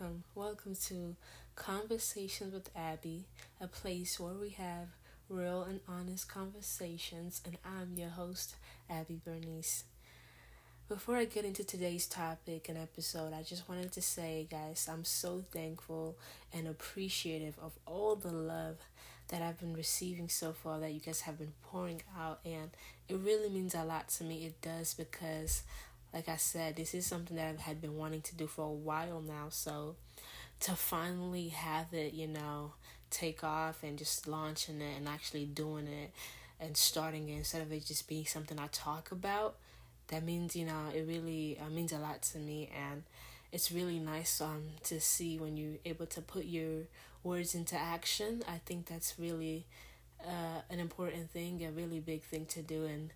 welcome. Welcome to Conversations with Abby, a place where we have real and honest conversations, and I'm your host, Abby Bernice. Before I get into today's topic and episode, I just wanted to say, guys, I'm so thankful and appreciative of all the love that I've been receiving so far that you guys have been pouring out, and it really means a lot to me. It does because like I said, this is something that I had been wanting to do for a while now. So to finally have it, you know, take off and just launching it and actually doing it and starting it instead of it just being something I talk about, that means, you know, it really uh, means a lot to me. And it's really nice um to see when you're able to put your words into action. I think that's really uh, an important thing, a really big thing to do. And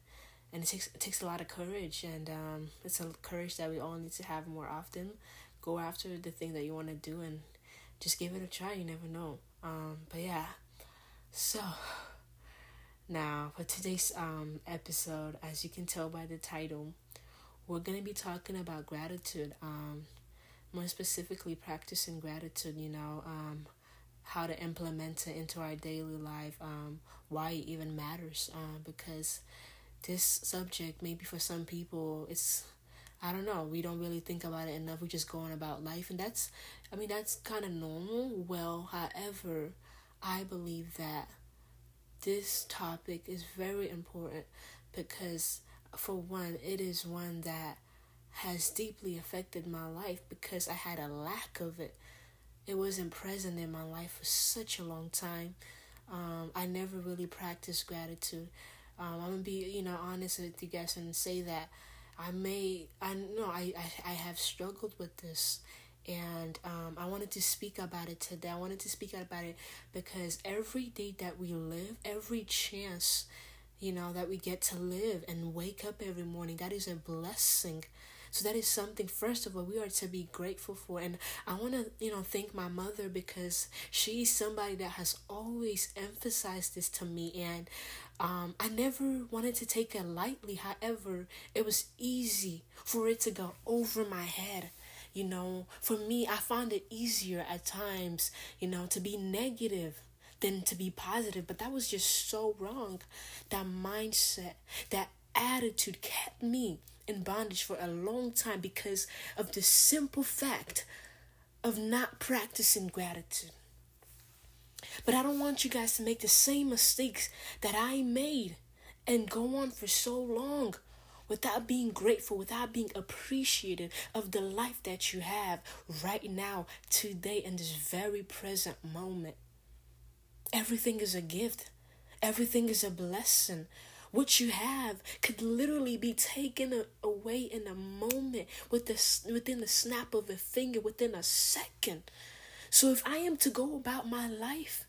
and it takes it takes a lot of courage and um, it's a courage that we all need to have more often. Go after the thing that you want to do and just give it a try you never know. Um, but yeah. So now for today's um, episode as you can tell by the title we're going to be talking about gratitude um, more specifically practicing gratitude you know um, how to implement it into our daily life um, why it even matters uh, because this subject maybe for some people it's I don't know, we don't really think about it enough. We just go on about life and that's I mean that's kind of normal. Well, however, I believe that this topic is very important because for one, it is one that has deeply affected my life because I had a lack of it. It wasn't present in my life for such a long time. Um, I never really practiced gratitude. Um, I'm gonna be, you know, honest with you guys and say that I may, I know I, I, I have struggled with this, and um, I wanted to speak about it today. I wanted to speak about it because every day that we live, every chance, you know, that we get to live and wake up every morning, that is a blessing. So that is something, first of all, we are to be grateful for. And I want to, you know, thank my mother because she's somebody that has always emphasized this to me. And um, I never wanted to take it lightly. However, it was easy for it to go over my head. You know, for me, I found it easier at times, you know, to be negative than to be positive. But that was just so wrong. That mindset, that attitude kept me in bondage for a long time because of the simple fact of not practicing gratitude. But I don't want you guys to make the same mistakes that I made and go on for so long without being grateful, without being appreciative of the life that you have right now, today, in this very present moment. Everything is a gift, everything is a blessing. What you have could literally be taken away in a moment, with the, within the snap of a finger, within a second. So if I am to go about my life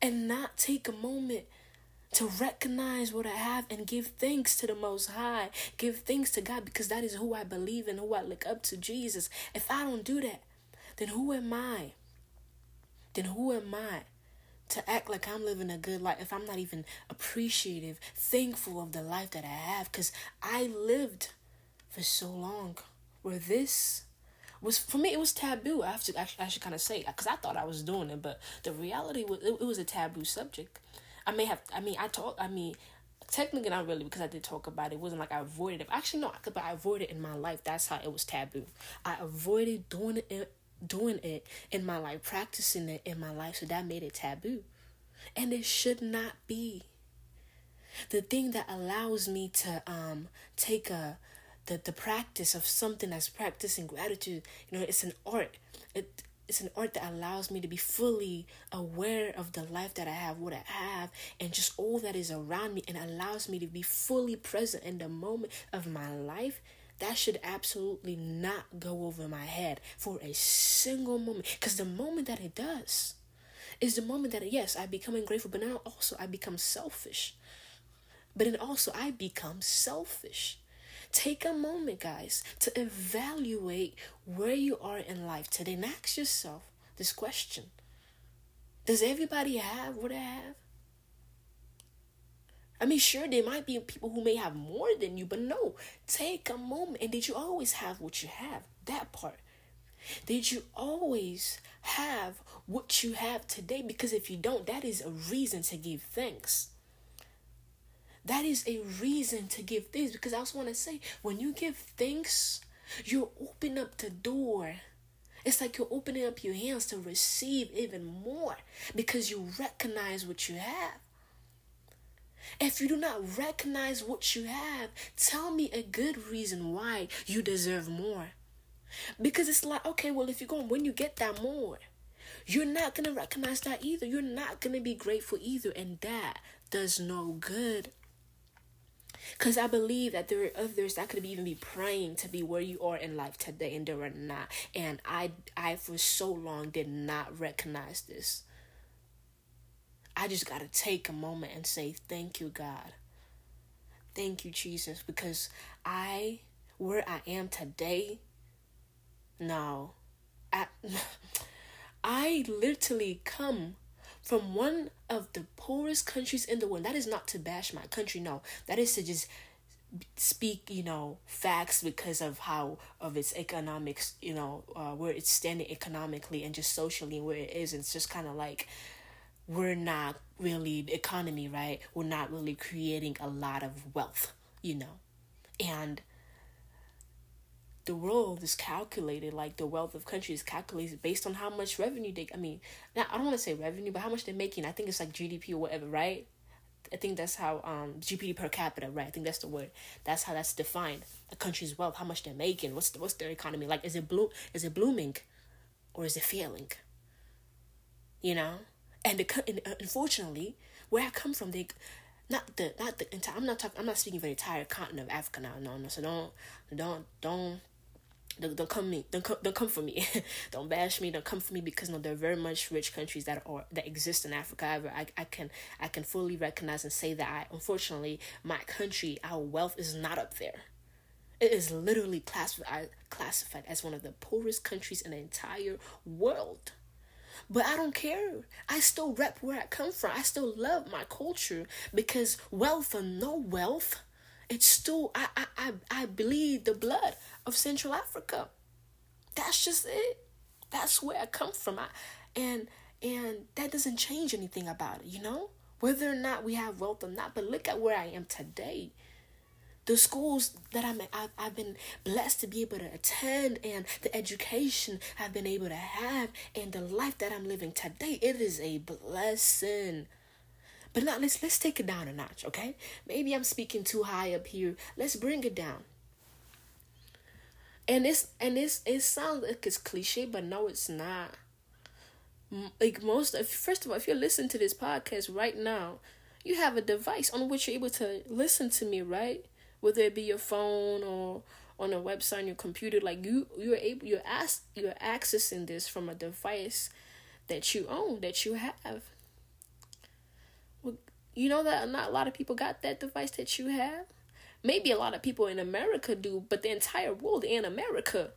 and not take a moment to recognize what I have and give thanks to the Most High, give thanks to God because that is who I believe in, who I look up to, Jesus. If I don't do that, then who am I? Then who am I to act like I'm living a good life if I'm not even appreciative, thankful of the life that I have? Because I lived for so long where this was for me it was taboo. I have to actually, I should kind of say because I thought I was doing it, but the reality was it, it was a taboo subject. I may have. I mean, I talk. I mean, technically not really because I did talk about it. It wasn't like I avoided it. Actually, no, but I avoided it in my life. That's how it was taboo. I avoided doing it, doing it in my life, practicing it in my life. So that made it taboo, and it should not be. The thing that allows me to um take a the, the practice of something as practicing gratitude you know it's an art it it's an art that allows me to be fully aware of the life that I have, what I have, and just all that is around me, and allows me to be fully present in the moment of my life. That should absolutely not go over my head for a single moment. Because the moment that it does is the moment that, yes, I become ungrateful, but now also I become selfish. But then also I become selfish. Take a moment, guys, to evaluate where you are in life today and ask yourself this question Does everybody have what I have? I mean, sure, there might be people who may have more than you, but no, take a moment. And did you always have what you have? That part. Did you always have what you have today? Because if you don't, that is a reason to give thanks. That is a reason to give thanks. Because I also want to say, when you give thanks, you open up the door. It's like you're opening up your hands to receive even more because you recognize what you have. If you do not recognize what you have, tell me a good reason why you deserve more. Because it's like, okay, well, if you're going, when you get that more, you're not going to recognize that either. You're not going to be grateful either. And that does no good. Because I believe that there are others that could even be praying to be where you are in life today, and there are not. And I, I for so long did not recognize this. I just got to take a moment and say, Thank you, God. Thank you, Jesus, because I, where I am today, no, I, I literally come from one of the poorest countries in the world. That is not to bash my country, no. That is to just speak, you know, facts because of how of its economics, you know, uh, where it's standing economically and just socially where it is. and It's just kind of like we're not really the economy, right? We're not really creating a lot of wealth, you know. And the world is calculated like the wealth of countries calculated based on how much revenue they I mean, now I don't want to say revenue, but how much they're making. I think it's like GDP or whatever, right? I think that's how um GDP per capita, right? I think that's the word. That's how that's defined. A country's wealth, how much they're making, what's the, what's their economy like? Is it blue? Is it blooming, or is it failing? You know, and, the, and uh, unfortunately, where I come from, they not the not the entire. I'm not talking. I'm not speaking for the entire continent of Africa now. No, no. So don't don't don't. Don't, don't come me don't come, don't come for me don't bash me don't come for me because no there are very much rich countries that are that exist in Africa I, I can I can fully recognize and say that I unfortunately my country our wealth is not up there it is literally classified classified as one of the poorest countries in the entire world but I don't care. I still rep where I come from. I still love my culture because wealth or no wealth, it's still I I I, I bleed the blood of Central Africa. That's just it. That's where I come from. I, and and that doesn't change anything about it, you know? Whether or not we have wealth or not, but look at where I am today the schools that I'm I've, I've been blessed to be able to attend and the education I've been able to have and the life that I'm living today it is a blessing. But now let's let's take it down a notch okay? Maybe I'm speaking too high up here. Let's bring it down. And it's and it's it sounds like it's cliche but no it's not. Like most of first of all if you're listening to this podcast right now you have a device on which you're able to listen to me right whether it be your phone or on a website on your computer like you you're able you're ask you're accessing this from a device that you own that you have. Well, you know that not a lot of people got that device that you have? Maybe a lot of people in america do but the entire world in america.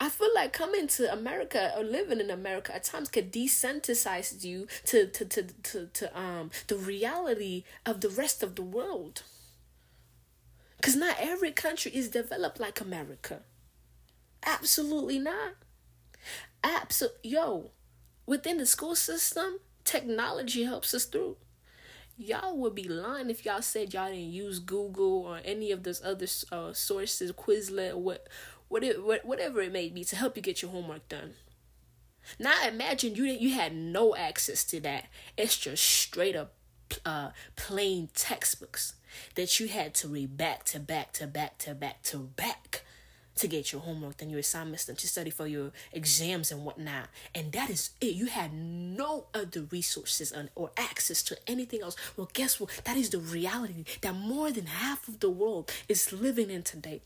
I feel like coming to America or living in America at times could desensitize you to, to, to, to, to um the reality of the rest of the world. Because not every country is developed like America. Absolutely not. Absolutely. Yo, within the school system, technology helps us through. Y'all would be lying if y'all said y'all didn't use Google or any of those other uh, sources, Quizlet, what, whatever, whatever it may be, to help you get your homework done. Now imagine you you had no access to that. It's just straight up uh, plain textbooks that you had to read back to back to back to back to back to get your homework and your assignments and to study for your exams and whatnot. And that is it. You had no other resources or access to anything else. Well, guess what? That is the reality that more than half of the world is living in today.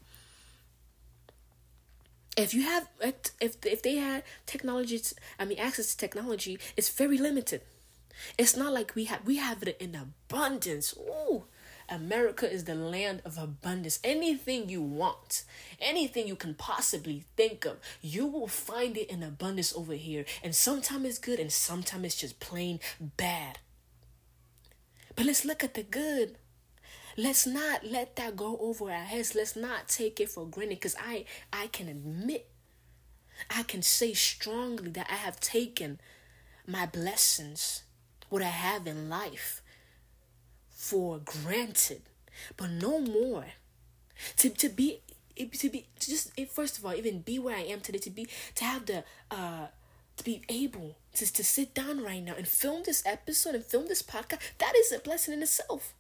If you have, if if they had technology, I mean access to technology, it's very limited. It's not like we have we have it in abundance. Ooh, America is the land of abundance. Anything you want, anything you can possibly think of, you will find it in abundance over here. And sometimes it's good and sometimes it's just plain bad. But let's look at the good. Let's not let that go over our heads. Let's not take it for granted because I I can admit I can say strongly that I have taken my blessings, what I have in life, for granted, but no more. To to be to be to just first of all even be where I am today to be to have the uh to be able to, to sit down right now and film this episode and film this podcast that is a blessing in itself.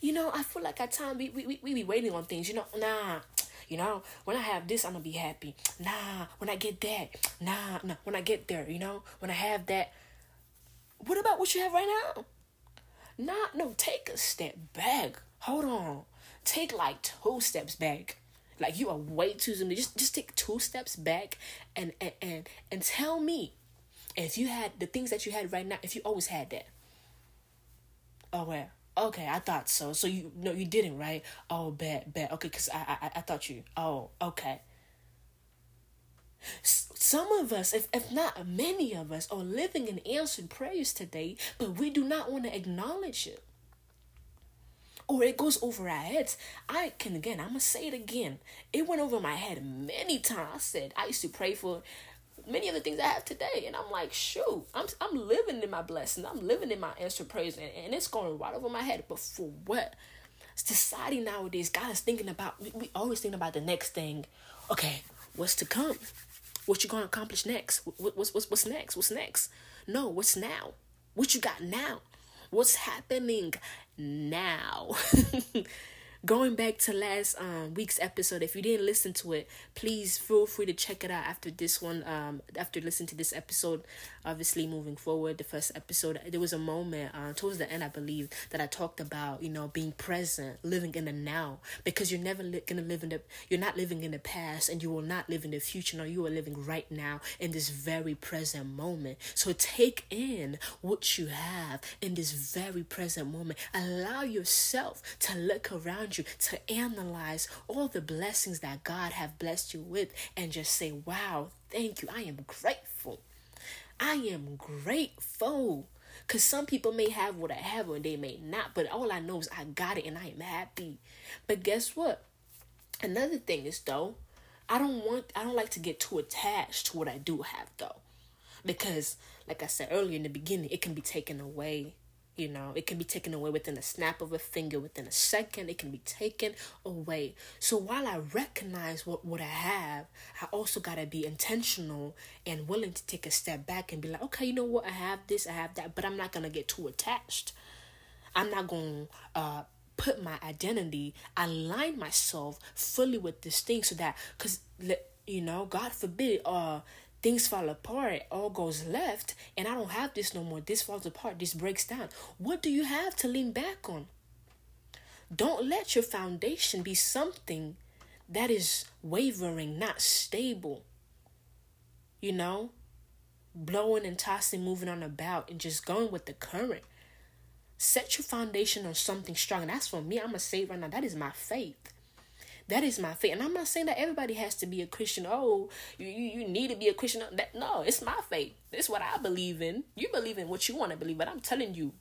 You know i feel like at times we, we, we be waiting on things you know nah you know when i have this i'm gonna be happy. Nah when i get that nah nah when i get there you know when i have that. What about what you have right now nah no take a step back hold on take like two steps back like you are way too zoom. Just just take two steps back and and and, and tell me if you had the things that you had right now, if you always had that. Oh well. Okay, I thought so. So you no, you didn't, right? Oh, bad, bad. Okay, cause I, I, I thought you. Oh, okay. Some of us, if, if not many of us, are living in answered prayers today, but we do not want to acknowledge it or it goes over our heads. I can again, I'm gonna say it again. It went over my head many times. I said I used to pray for many of the things I have today, and I'm like, shoot, I'm I'm living in my blessing. I'm living in my answered prayers. and, and it's going right over my head. But for what? Society nowadays, God is thinking about. We, we always think about the next thing. Okay, what's to come? What you gonna accomplish next? What, what's what's what's next? What's next? No, what's now? What you got now? What's happening now. Going back to last um, week's episode, if you didn't listen to it, please feel free to check it out after this one. Um, after listening to this episode, obviously moving forward, the first episode, there was a moment uh, towards the end, I believe, that I talked about you know being present, living in the now, because you're never li- gonna live in the, you're not living in the past, and you will not live in the future. No, you are living right now in this very present moment. So take in what you have in this very present moment. Allow yourself to look around you to analyze all the blessings that God have blessed you with and just say, "Wow, thank you. I am grateful. I am grateful." Cause some people may have what I have and they may not, but all I know is I got it and I am happy. But guess what? Another thing is though, I don't want I don't like to get too attached to what I do have though. Because like I said earlier in the beginning, it can be taken away you know, it can be taken away within a snap of a finger, within a second, it can be taken away. So while I recognize what, what I have, I also got to be intentional and willing to take a step back and be like, okay, you know what, I have this, I have that, but I'm not going to get too attached. I'm not going to uh, put my identity, align myself fully with this thing so that, because, you know, God forbid, uh, things fall apart, all goes left, and I don't have this no more. This falls apart, this breaks down. What do you have to lean back on? Don't let your foundation be something that is wavering, not stable. You know, blowing and tossing, moving on about, and just going with the current. Set your foundation on something strong. And that's for me. I'm going to say right now, that is my faith. That is my faith. And I'm not saying that everybody has to be a Christian. Oh, you, you, you need to be a Christian. Uh, that, no, it's my faith. It's what I believe in. You believe in what you want to believe. But I'm telling you,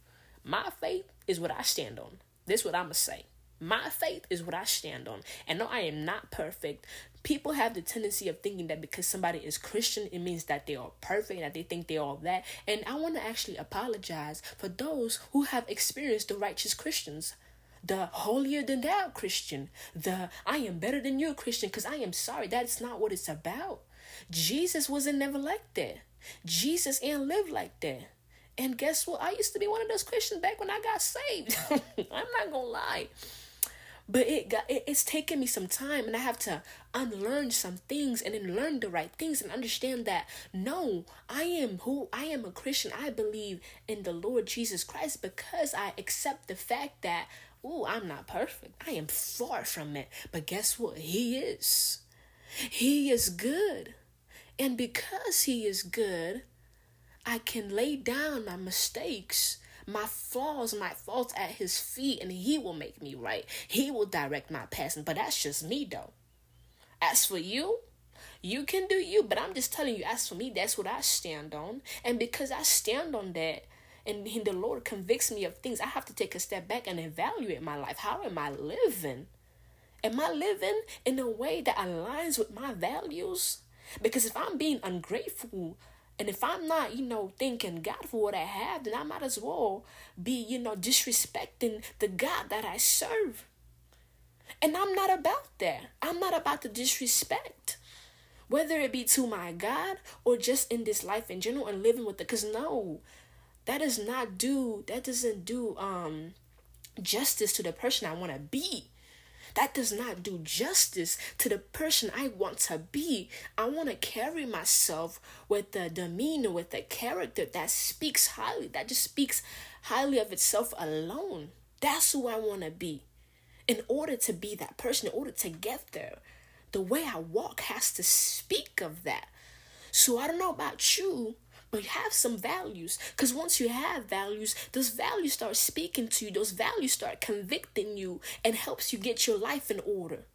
my faith is what I stand on. This is what I'm going to say. My faith is what I stand on. And no, I am not perfect. People have the tendency of thinking that because somebody is Christian, it means that they are perfect, that they think they're all that. And I want to actually apologize for those who have experienced the righteous Christians the holier than thou Christian, the I am better than you Christian, because I am sorry. That's not what it's about. Jesus wasn't never like that. Jesus ain't live like that. And guess what? I used to be one of those Christians back when I got saved. I'm not gonna lie. But it got it, it's taken me some time and I have to unlearn some things and then learn the right things and understand that no, I am who I am a Christian. I believe in the Lord Jesus Christ because I accept the fact that Ooh, I'm not perfect. I am far from it. But guess what? He is. He is good. And because He is good, I can lay down my mistakes, my flaws, my faults at His feet, and He will make me right. He will direct my path. But that's just me, though. As for you, you can do you, but I'm just telling you, as for me, that's what I stand on. And because I stand on that, and the Lord convicts me of things, I have to take a step back and evaluate my life. How am I living? Am I living in a way that aligns with my values? Because if I'm being ungrateful, and if I'm not, you know, thanking God for what I have, then I might as well be, you know, disrespecting the God that I serve. And I'm not about that. I'm not about to disrespect. Whether it be to my God or just in this life in general and living with it. Because no, that does not do, that doesn't do um justice to the person I want to be. That does not do justice to the person I want to be. I want to carry myself with the demeanor, with the character that speaks highly, that just speaks highly of itself alone. That's who I want to be. In order to be that person, in order to get there, the way I walk has to speak of that. So I don't know about you, but have some values. Because once you have values those values start speaking to you. Those values start convicting you and helps you get your life in order.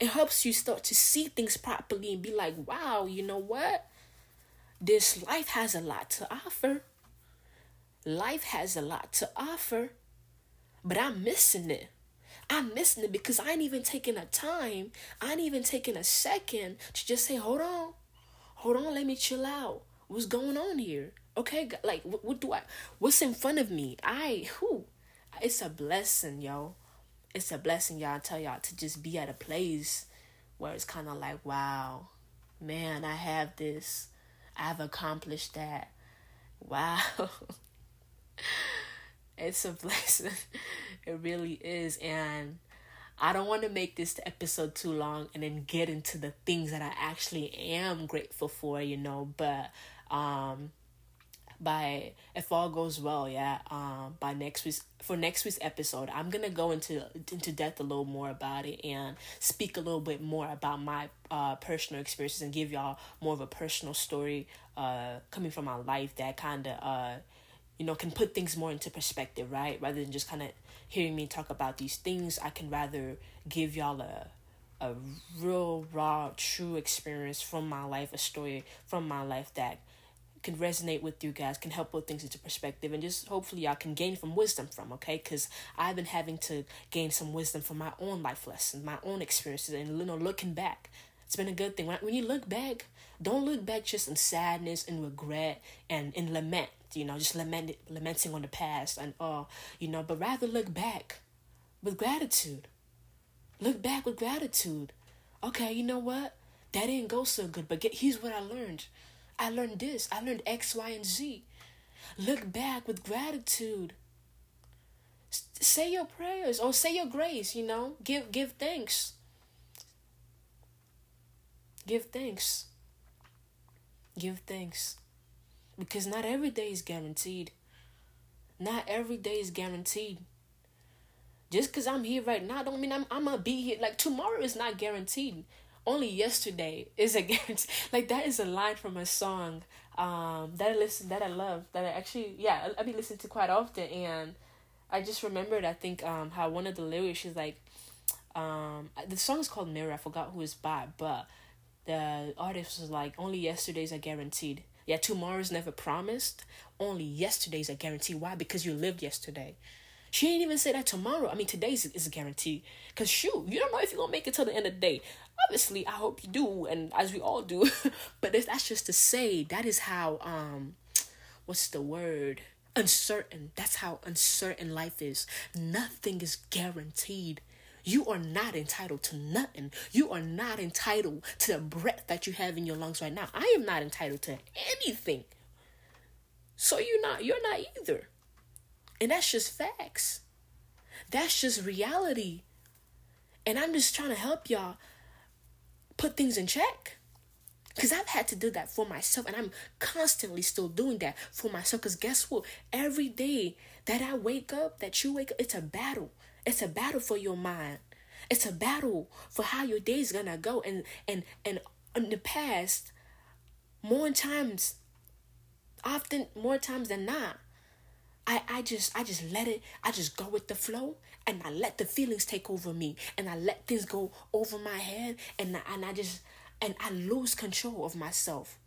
It helps you start to see things properly and be like wow you know what? This life has a lot to offer. Life has a lot to offer but i'm missing it. I'm missing it because I ain't even taking a time. I ain't even taking a second to just say, hold on hold on, let me chill out. What's going on here? Okay, like what, what do I? What's in front of me? I who? It's a blessing, yo. It's a blessing, y'all. I tell y'all to just be at a place where it's kind of like, wow, man, I have this. I've accomplished that. Wow. it's a blessing. It really is. And I don't want to make this episode too long and then get into the things that I actually am grateful for, you know, but um by if all goes well, yeah, um by next week's for next week's episode, I'm going to go into into depth a little more about it and speak a little bit more about my uh personal experiences and give y'all more of a personal story uh coming from my life that kind of uh you know can put things more into perspective, right? Rather than just kind of hearing me talk about these things, I can rather give y'all a a real raw true experience from my life, a story from my life that can resonate with you guys, can help put things into perspective, and just hopefully y'all can gain from wisdom from, okay? Because I've been having to gain some wisdom from my own life lessons, my own experiences, and you know, looking back. It's been a good thing. When, when you look back, don't look back just in sadness and regret and in lament you know, just lament, lamenting on the past and all, you know, but rather look back with gratitude. Look back with gratitude. Okay, you know what? That didn't go so good, but get, here's what I learned. I learned this. I learned X, Y, and Z. Look back with gratitude. S- say your prayers or say your grace, you know. Give give thanks. Give thanks. Give thanks because not every day is guaranteed. Not every day is guaranteed. Just because I'm here right now don't mean I'm I'm gonna be here. Like tomorrow is not guaranteed. Only yesterday is a guarantee. Like that is a line from a song um that I listen that I love that I actually yeah I, I be listening to quite often and I just remembered I think um how one of the lyrics is like um the song is called Mirror I forgot who is by but the artist was like only yesterdays are guaranteed yeah, tomorrow's never promised. Only yesterday's a guarantee. Why? Because you lived yesterday. She ain't even say that tomorrow. I mean, today's is a guarantee. Cause shoot, you don't know if you're gonna make it till the end of the day. Obviously, I hope you do, and as we all do. but that's just to say that is how um, what's the word? Uncertain. That's how uncertain life is. Nothing is guaranteed. You are not entitled to nothing. You are not entitled to the breath that you have in your lungs right now. I am not entitled to anything. So you're not you're not either. And that's just facts. That's just reality. And I'm just trying to help y'all put things in check. Because I've had to do that for myself, and I'm constantly still doing that for myself. Because guess what? Every day that I wake up, that you wake up, it's a battle. It's a battle for your mind. It's a battle for how your day is gonna go. And and and in the past, more times, often more times than not, I I just I just let it. I just go with the flow, and I let the feelings take over me, and I let things go over my head, and and I just and I lose control of myself,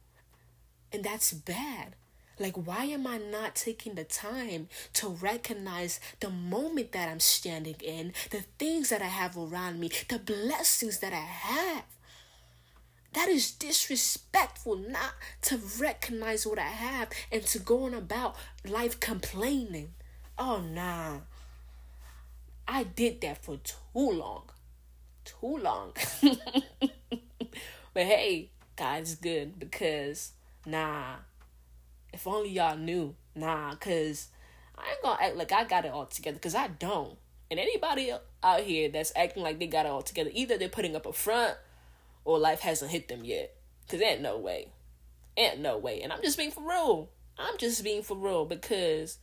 and that's bad. Like, why am I not taking the time to recognize the moment that I'm standing in, the things that I have around me, the blessings that I have? That is disrespectful not to recognize what I have and to go on about life complaining. Oh, nah. I did that for too long. Too long. but hey, God's good because, nah. If only y'all knew. Nah, because I ain't gonna act like I got it all together because I don't. And anybody out here that's acting like they got it all together, either they're putting up a front or life hasn't hit them yet. Cause ain't no way. Ain't no way. And I'm just being for real. I'm just being for real because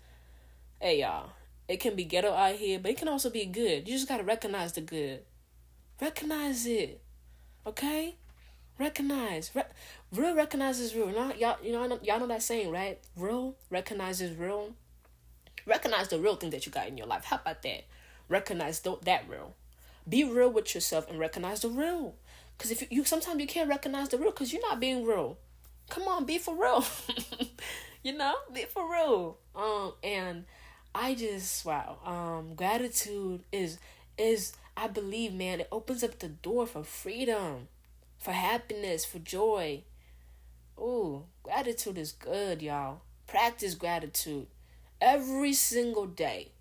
hey y'all, it can be ghetto out here, but it can also be good. You just gotta recognize the good. Recognize it. Okay? Recognize. Re- real recognizes real. Not y'all you know y'all know that saying, right? Real recognizes real. Recognize the real thing that you got in your life. How about that? Recognize th- that real. Be real with yourself and recognize the real. Cause if you, you sometimes you can't recognize the real because you're not being real. Come on, be for real. you know, be for real. Um, and I just wow. Um, gratitude is is I believe, man, it opens up the door for freedom, for happiness, for joy. Ooh, gratitude is good, y'all. Practice gratitude every single day.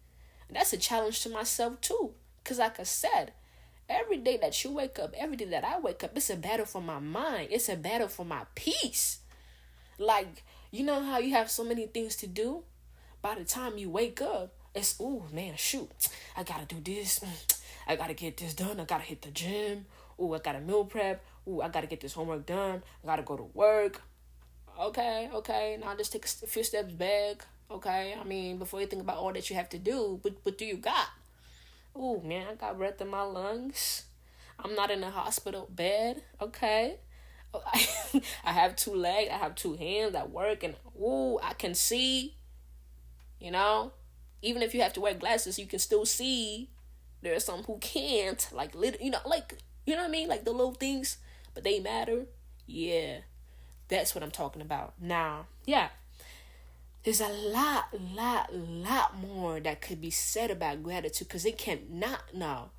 And that's a challenge to myself too. Cause like I said, every day that you wake up, every day that I wake up, it's a battle for my mind. It's a battle for my peace. Like, you know how you have so many things to do? By the time you wake up, it's oh man, shoot, I gotta do this. I gotta get this done. I gotta hit the gym. Oh, I gotta meal prep. Oh, I gotta get this homework done. I gotta go to work. Okay, okay. Now just take a few steps back. Okay, I mean, before you think about all that you have to do, what what do you got? Ooh, man, I got breath in my lungs. I'm not in a hospital bed. Okay. Oh, I have two legs, I have two hands, I work and ooh, I can see. You know? Even if you have to wear glasses, you can still see. There are some who can't. Like you know, like you know what I mean? Like the little things, but they matter. Yeah. That's what I'm talking about. Now, yeah, there's a lot, lot, lot more that could be said about gratitude because it can not no,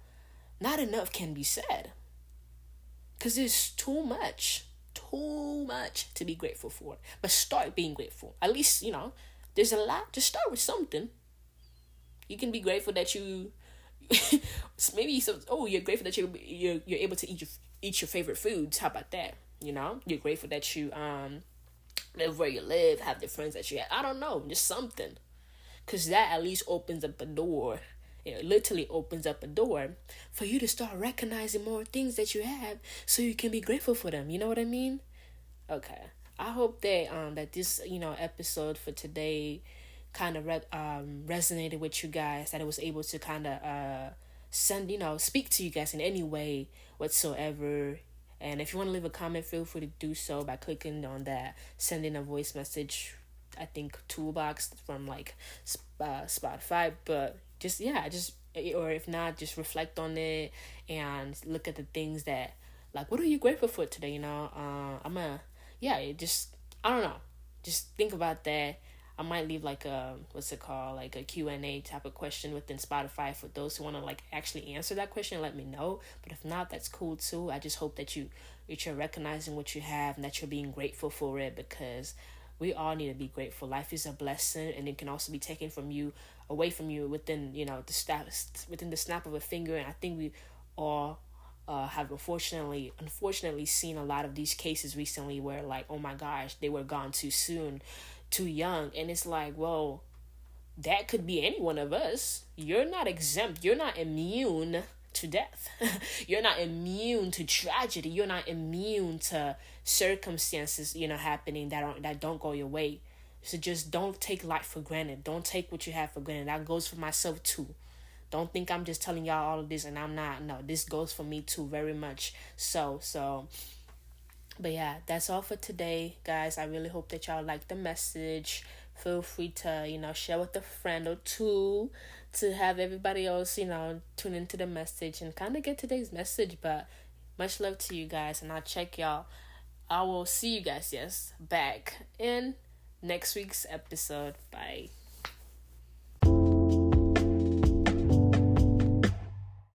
not enough can be said. Because there's too much, too much to be grateful for. But start being grateful. At least, you know, there's a lot. Just start with something. You can be grateful that you maybe some oh you're grateful that you you're you're able to eat your eat your favorite foods. How about that? You know, you're grateful that you um live where you live, have the friends that you have. I don't know, just something. Because that at least opens up a door. It literally opens up a door for you to start recognizing more things that you have so you can be grateful for them. You know what I mean? Okay. I hope that um that this, you know, episode for today kind of re- um resonated with you guys that it was able to kind of uh send, you know, speak to you guys in any way whatsoever and if you want to leave a comment, feel free to do so by clicking on that, sending a voice message. I think toolbox from like uh, Spotify, but just yeah, just or if not, just reflect on it and look at the things that like what are you grateful for today. You know, uh, I'm a yeah, just I don't know, just think about that I might leave like a what's it called? Like a Q&A type of question within Spotify for those who want to like actually answer that question let me know. But if not that's cool too. I just hope that you that you're recognizing what you have and that you're being grateful for it because we all need to be grateful. Life is a blessing and it can also be taken from you away from you within you know the status within the snap of a finger. And I think we all uh, have unfortunately unfortunately seen a lot of these cases recently where like oh my gosh they were gone too soon too young and it's like well that could be any one of us. You're not exempt. You're not immune to death. You're not immune to tragedy. You're not immune to circumstances you know happening that aren't that don't go your way. So just don't take life for granted. Don't take what you have for granted. That goes for myself too. Don't think i'm just telling y'all all of this and i'm not. No this goes for me too very much. So so but yeah, that's all for today, guys. I really hope that y'all like the message. Feel free to, you know, share with a friend or two to have everybody else, you know, tune into the message and kind of get today's message. But much love to you guys, and I'll check y'all. I will see you guys, yes, back in next week's episode. Bye.